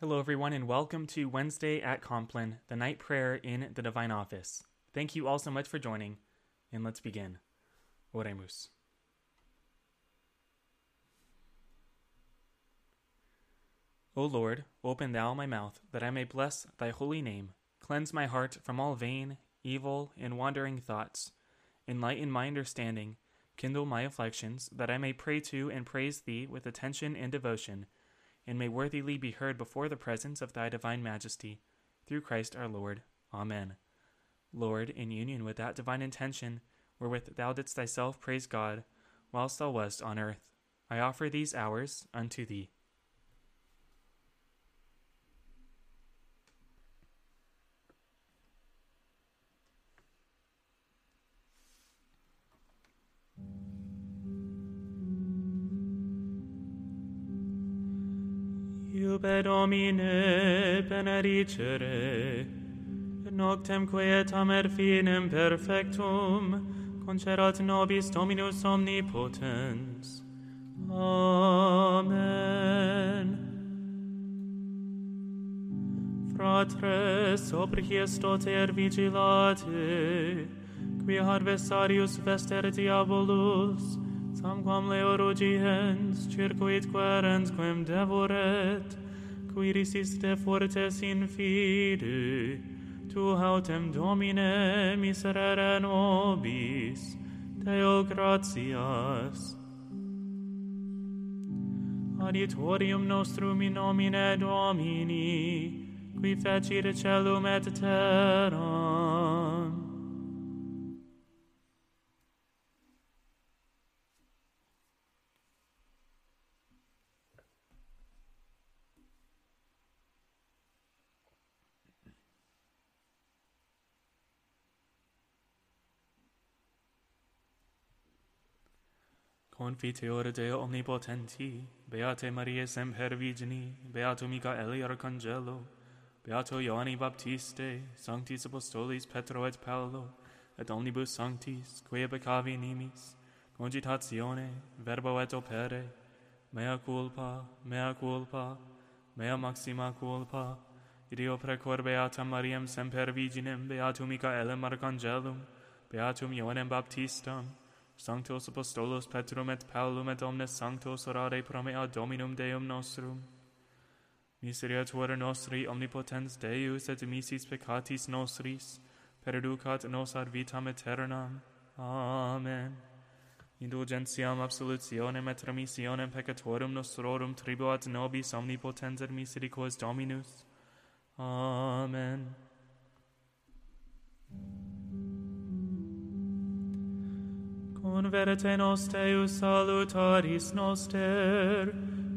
Hello, everyone, and welcome to Wednesday at Compline, the night prayer in the Divine Office. Thank you all so much for joining, and let's begin. Oremus. O Lord, open thou my mouth, that I may bless thy holy name. Cleanse my heart from all vain, evil, and wandering thoughts. Enlighten my understanding. Kindle my afflictions, that I may pray to and praise thee with attention and devotion and may worthily be heard before the presence of thy divine majesty, through Christ our Lord. Amen. Lord, in union with that divine intention, wherewith thou didst thyself praise God, whilst thou wast on earth, I offer these hours unto thee. Iube Domine benedicere, noctem quietam er finem perfectum, concerat nobis Dominus omnipotens. Amen. Fratres, sopri hiestot er vigilate, qui adversarius vester diabolus, samquam leo rugiens, circuit querens quem devoret, qui risiste fortes in fide, tu autem Domine miserere nobis, Deo gratias. Adiutorium nostrum in nomine Domini, qui fecit celum et terram, Confiteor Deo omnipotenti, beate Maria semper Virgini, beato Michaeli arcangelo, beato Ioanni Baptiste, sanctis apostolis Petro et Paolo, et omnibus sanctis, quae beccavi nimis, cogitatione, verbo et opere, mea culpa, mea culpa, mea maxima culpa, ideo precor Beata Mariam semper Virginem, beatum Michaelem arcangelum, beatum Ioannem Baptistam, Sanctos Apostolos Petrum et Paulum et omnes sanctos orare pro mea Dominum Deum nostrum. Misericordia nostri omnipotens Deus et missis peccatis nostris, perducat nos ad vitam aeternam. Amen. Indulgentiam absolutionem et remissionem peccatorum nostrorum tribuat nobis omnipotens et misericors Dominus. Amen. Converte nos Deus salutaris noster,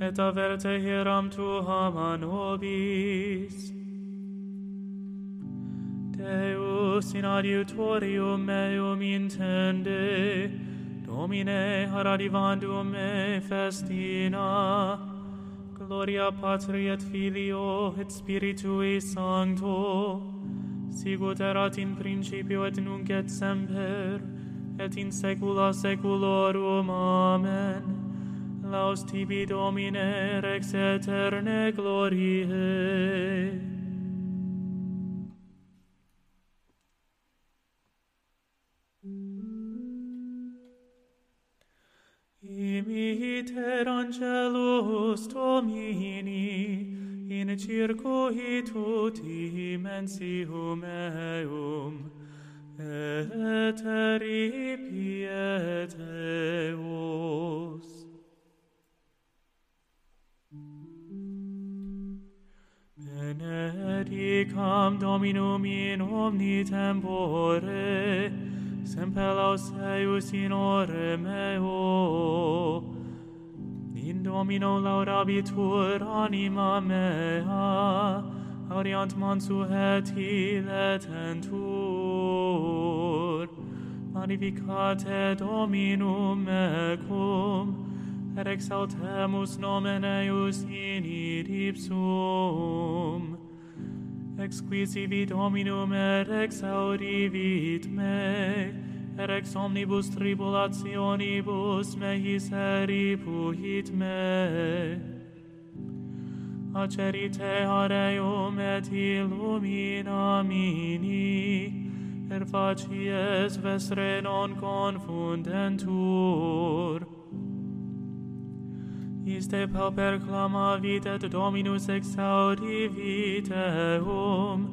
et averte hieram tuam a nobis. Deus in adiutorium meum intende, Domine haradivandum me festina, Gloria Patri et Filio et Spiritui Sancto, sigut erat in principio et nunc et semper, et in saecula saeculorum. Amen. Laus tibi Domine rex aeterne gloriae. Imiter angelus Domini in circuitu dimensium Dominum in omni tempore, semper laus eius in ore meo. In Domino laudabitur anima mea, audiant mansu et iletentur. Magnificate Dominum mecum, et exaltemus nomen eius in idipsum exquisivi dominum et exaudivit me et ex omnibus tribulationibus mehi seripuit me acerite areum et illumina mini per facies vestre non confundentur. Iste pauper clama vitet Dominus exaudi viteum,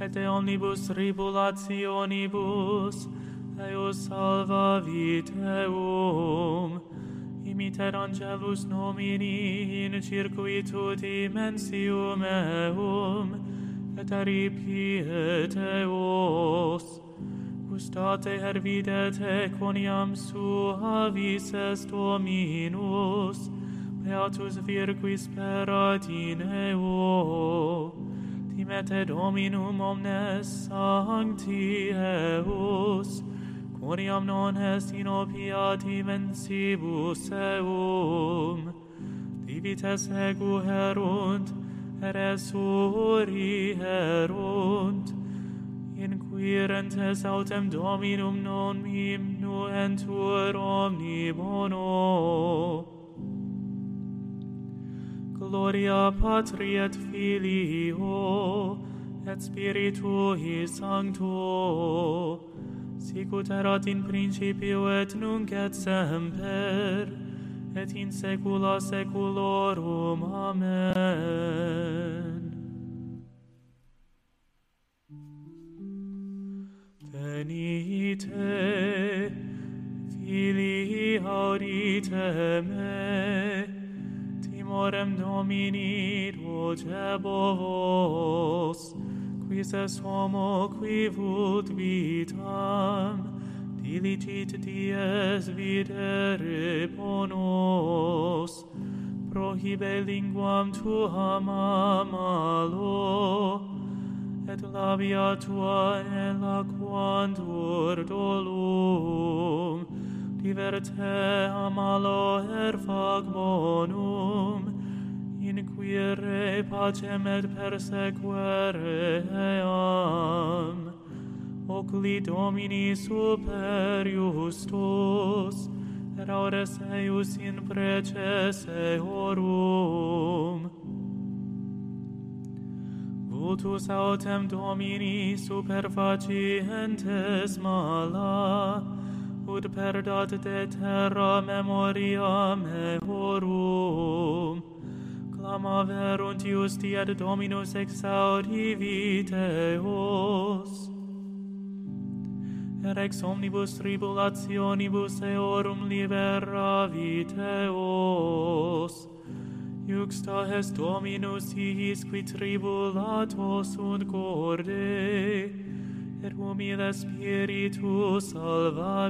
et de omnibus tribulationibus eus salva viteum. Imiter angelus nomini in circuitu dimensium eum, et aripiet eos. Gustate hervidet equoniam suavis est Dominus, Beatus virgui sperat in eo, timete Dominum omnes sancti eus, quoniam non est in opiati vensibus eum, divites ego herunt, resuri herunt, inquirentes autem Dominum non hymnuentur omni bono, Gloria Patri et Filio et Spiritui Sancto. Sicut erat in principio et nunc et semper et in saecula saeculorum. Amen. Marem Domini ducebo vos, quis es homo qui vult vitam, diligit dies videre bonos, prohibe linguam tuam amalo, et labia tua eloquantur dolum, diverte amalo erfag bonum, Kyrie pacem et persequere eam. Ocli Domini super justus, eraures eius in preces eorum. Vultus autem Domini super facientes mala, ut perdat de terra memoriam eorum fama justi tiet dominus exaudi viteos. Ex omnibus tribulationibus eorum libera viteos. Iuxta est dominus his qui tribulatos sunt corde, et humile spiritus salvabit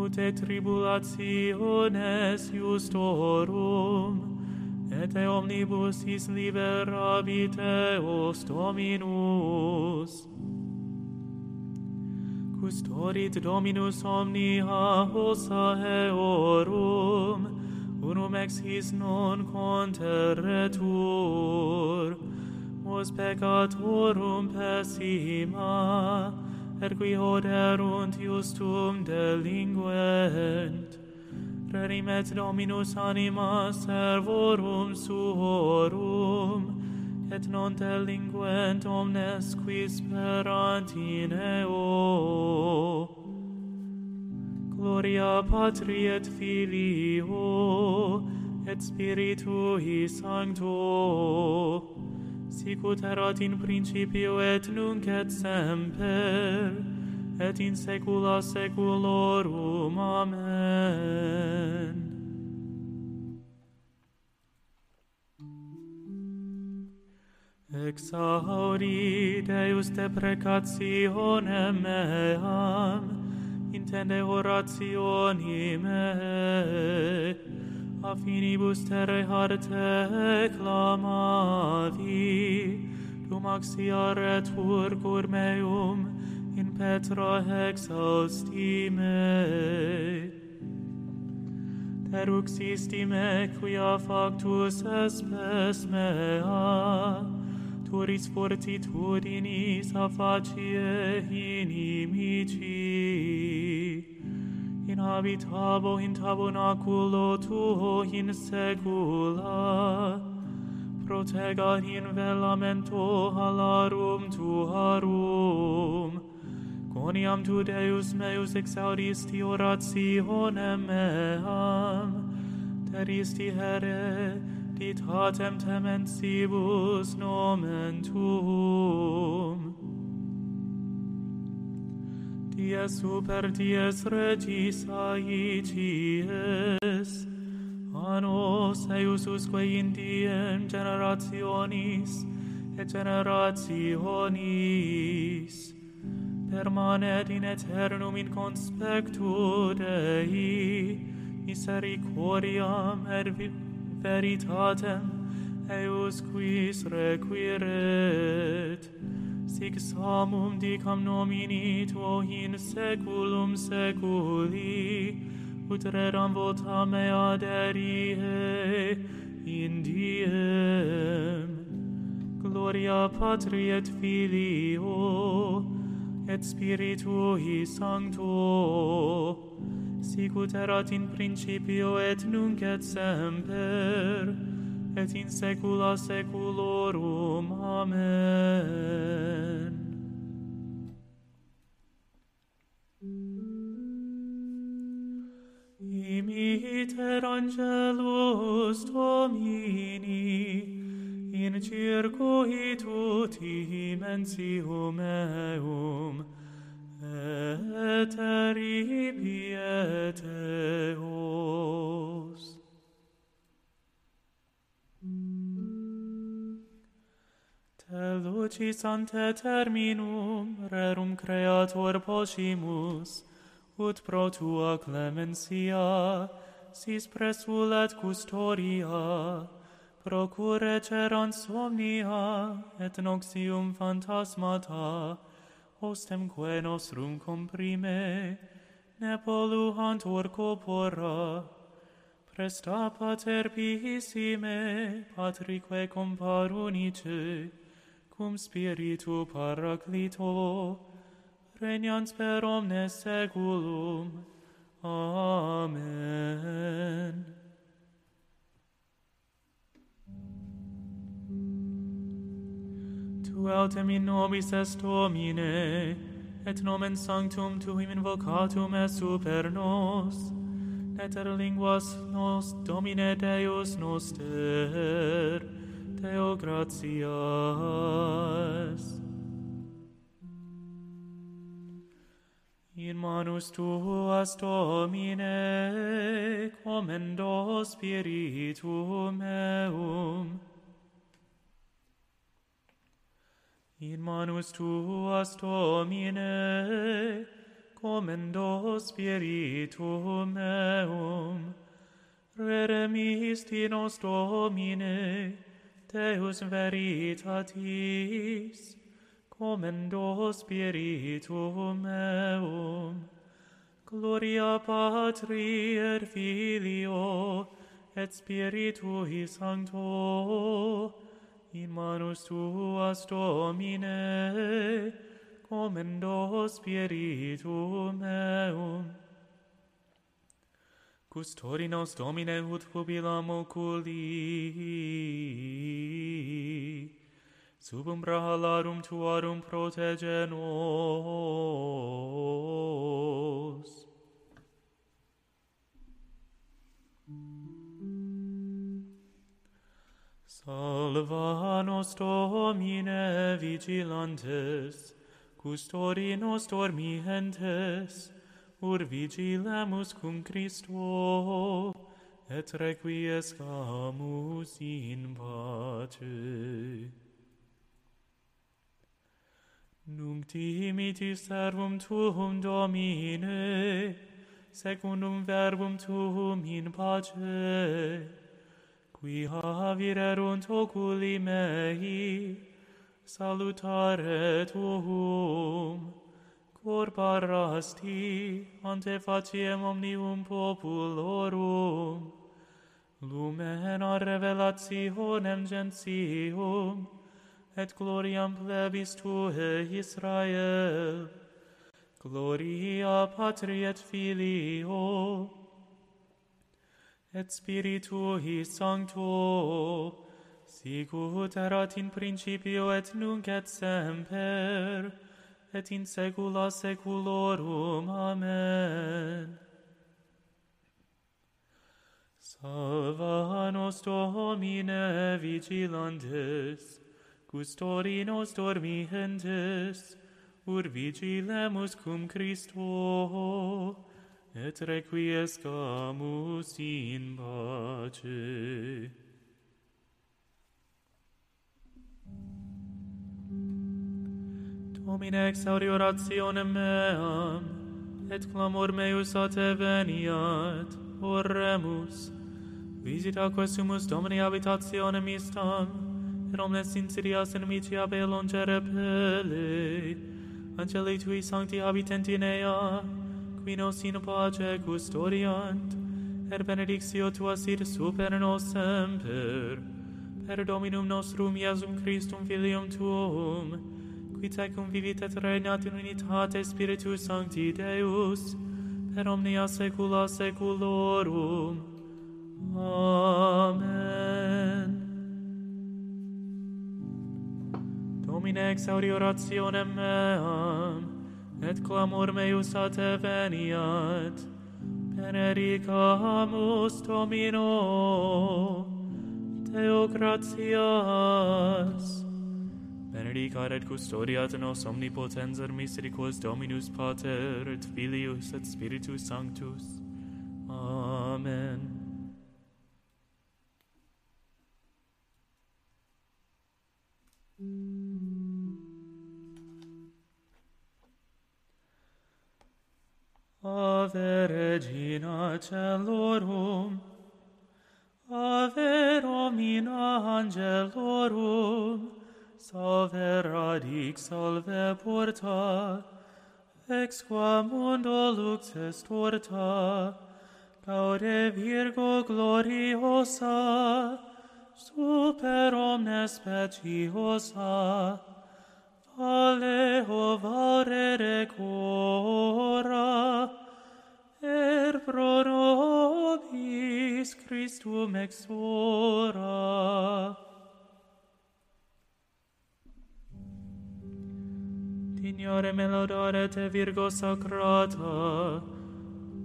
ut et tribulationes justorum, et omnibus his liberabit eos Dominus. Custorit Dominus omnia hosa eorum, unum ex his non conterretur, mos peccatorum pessima, et qui hoderunt justum delinguent, rerimet dominus anima servorum suorum et non delinquent omnes qui sperant in eo. Gloria patri et filio et spiritui sancto sicut erat in principio et nunc et semper et in saecula saeculorum amen. Exaudi Deus te precationem meam, intende orationi meam, a finibus terre harte clamavi, dum axia retur cur meum in petra exaustime. Teruxistime quia factus espes mea, turis fortitudinis a facie in habitabo in tabernaculo tuo in secula. Protega in velamento alarum tuarum. Coniam tu Deus meus exaudisti orationem meam. Teristi here ditatem temensibus nomen tuum tie super dies regis aicies, annos eius usque in diem generationis et generationis, permanet in aeternum in conspectu Dei, misericordiam et veritatem eius quis requiret, Sic samum dicam nomini tuo in seculum seculi, ut reram vota mea aderie in diem. Gloria Patri et Filio, et Spiritui Sancto, sic ut erat in principio et nunc et semper, et in saecula saeculorum. Amen. Imiter angelus Domini, in circuitu dimensium eum, et eribi et eos. te lucis ante terminum rerum creator possimus, ut pro tua clementia sis presulet custoria, procure ceran somnia et noxium fantasmata, ostemque nostrum comprime, ne polluantur corpora, presta pater pihissime, patrique comparunice, cum spiritu paraclito regnans per omnes saeculum amen. Tu autem in nobis est domine et nomen sanctum tuim invocatum est super nos. Et er linguas nos domine deus noster. Deo gratias. In manus tuas, Domine, commendo spiritum meum. In manus tuas, Domine, commendo spiritum meum. Redemisti nos Domine, Deus veritatis, commendo spiritum meum, gloria Patri et Filio et Spiritui Sancto, in manus tuas Domine, commendo spiritum meum, Custori nos Domine ut hubilam oculi. Sub umbra halarum tuarum protege nos. Salva nos Domine vigilantes, custori nos dormientes, ur vigilamus cum Christo, et requiescamus in pace. Nunc timiti servum tuum Domine, secundum verbum tuum in pace, qui havirerunt oculi mei, salutare tuum, cor parasti ante faciem omnium populorum. Lumen a revelationem gentium et gloriam plebis tuae Israel. Gloria patri et filio et spiritui sancto sicut erat in principio et nunc et semper et in saecula saeculorum. Amen. Salva nos Domine vigilantes, custodi nos dormientes, ur vigilemus cum Christo, et requiescamus in pace. Domine, exaudi orationem meam, et clamor meus a te veniat, oremus. Visita quesumus Domini habitationem istam, et omnes insidias inimitia belonge pele. Angeli tui sancti habitenti in ea, qui nos in pace custodiant, et benedictio tua sit super nos semper. Per Dominum nostrum Iesum Christum Filium tuum, qui te convivit et regnat in unitate Spiritus Sancti Deus, per omnia saecula saeculorum. Amen. Domine exaudi orationem meam, et clamor meus a te veniat, benedicamus Domino, Deo gratias. Benedicat custodiat nos omnipotens et misericors Dominus Pater et Filius et Spiritus Sanctus. Amen. Ave Regina Celorum, salve porta, ex qua mundo lux est torta, gaude Virgo gloriosa, super omnes speciosa, vale ovare recora, er pro nobis Christum exora. Signore me laudare te virgo sacrata,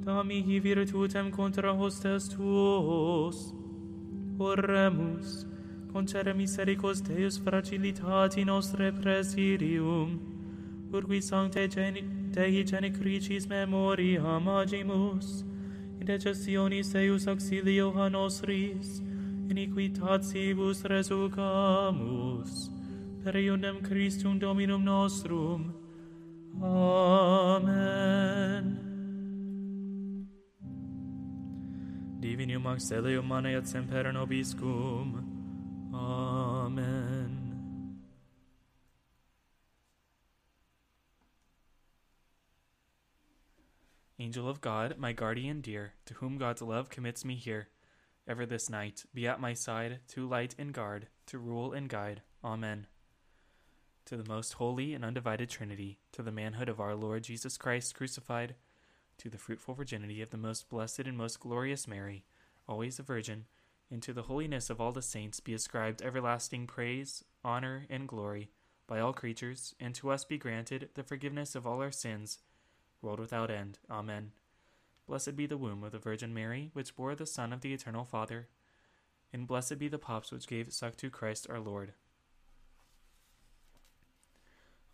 da mihi virtutem contra hostes tuos. Oremus, concere misericos Deus fragilitati nostre presidium, urqui sancte geni, Dei genicricis memoriam agimus, in decessionis eius auxilio a nostris, iniquitatibus resucamus, per iunem Christum Dominum nostrum, Amen. Divinium auxilium mane et semper nobiscum. Amen. Angel of God, my guardian dear, to whom God's love commits me here, ever this night, be at my side, to light and guard, to rule and guide. Amen to the most holy and undivided Trinity, to the manhood of our Lord Jesus Christ crucified, to the fruitful virginity of the most blessed and most glorious Mary, always a virgin, and to the holiness of all the saints be ascribed everlasting praise, honor, and glory by all creatures, and to us be granted the forgiveness of all our sins, world without end. Amen. Blessed be the womb of the Virgin Mary, which bore the Son of the Eternal Father, and blessed be the paps which gave suck to Christ our Lord.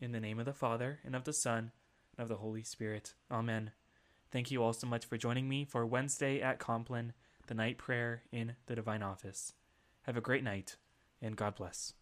In the name of the Father, and of the Son, and of the Holy Spirit. Amen. Thank you all so much for joining me for Wednesday at Compline, the night prayer in the Divine Office. Have a great night, and God bless.